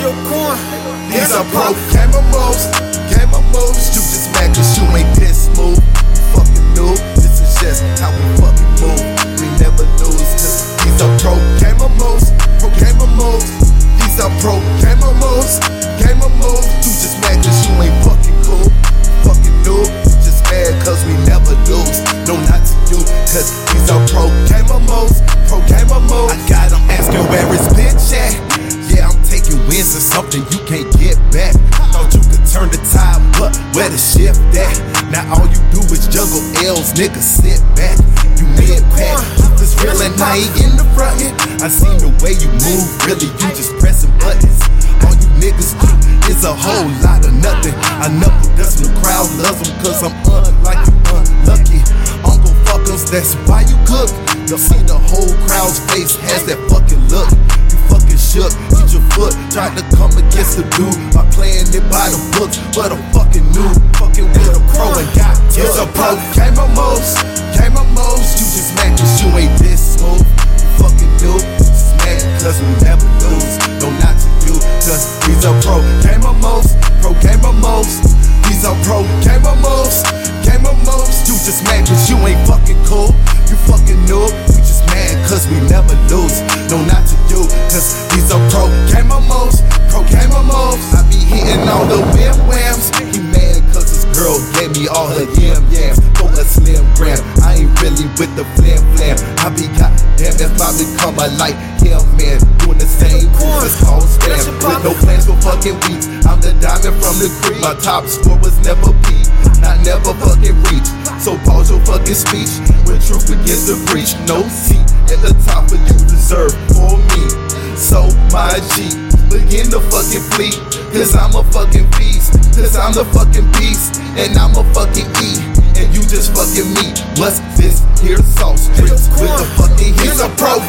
your corn. These are pro gamer moves, gamer moves. You just mad cause you ain't this smooth. Fucking new. This is just how we fucking move. We never lose cause these are pro gamer moves, pro gamer moves. These are pro gamer moves, gamer moves. You just mad cause you ain't fucking cool. Fucking new. Just mad cause we never lose. No, not to you, cause these are pro gamer moves, pro gamer moves. I got 'em asking where is bitch at. But where the shift at? Now all you do is juggle L's, nigga, sit back. You mid pack, this real and I ain't in the front. I seen the way you move, really, you just pressing buttons. All you niggas do is a whole lot of nothing. I knuckle dust when the crowd loves them, cause I'm unlike unlucky. Uncle fuckers, that's why you cook. You'll see the whole crowd's face has that fucking look. You fucking shook, eat your foot, tried to come against the dude by playing it by the books, but I'm fucking new, fucking with a pro and got It's a pro, game of moves, game of moves. You just mad cause you ain't this smooth. You fucking new, just mad cause we never lose. No, not to you, cause these are pro game of moves, pro game of moves. These are pro game of moves, game of moves. You just mad cause you ain't fucking cool. You fucking new, you just mad cause we never lose. With the flam flam. I be goddamn if I become a light him man, doing the same as called spam. With no plans for fucking weeks. I'm the diamond from the creek. My top score was never beat, not never fucking reach. So pause your fucking speech when truth begins to preach. No seat at the top, but you deserve for me. So my G, begin to fucking flee. Cause I'm a fucking beast. Cause I'm the fucking beast. And I'm a fucking E. Just fucking me. What's this here? Sauce strips with the fucking Here's a pro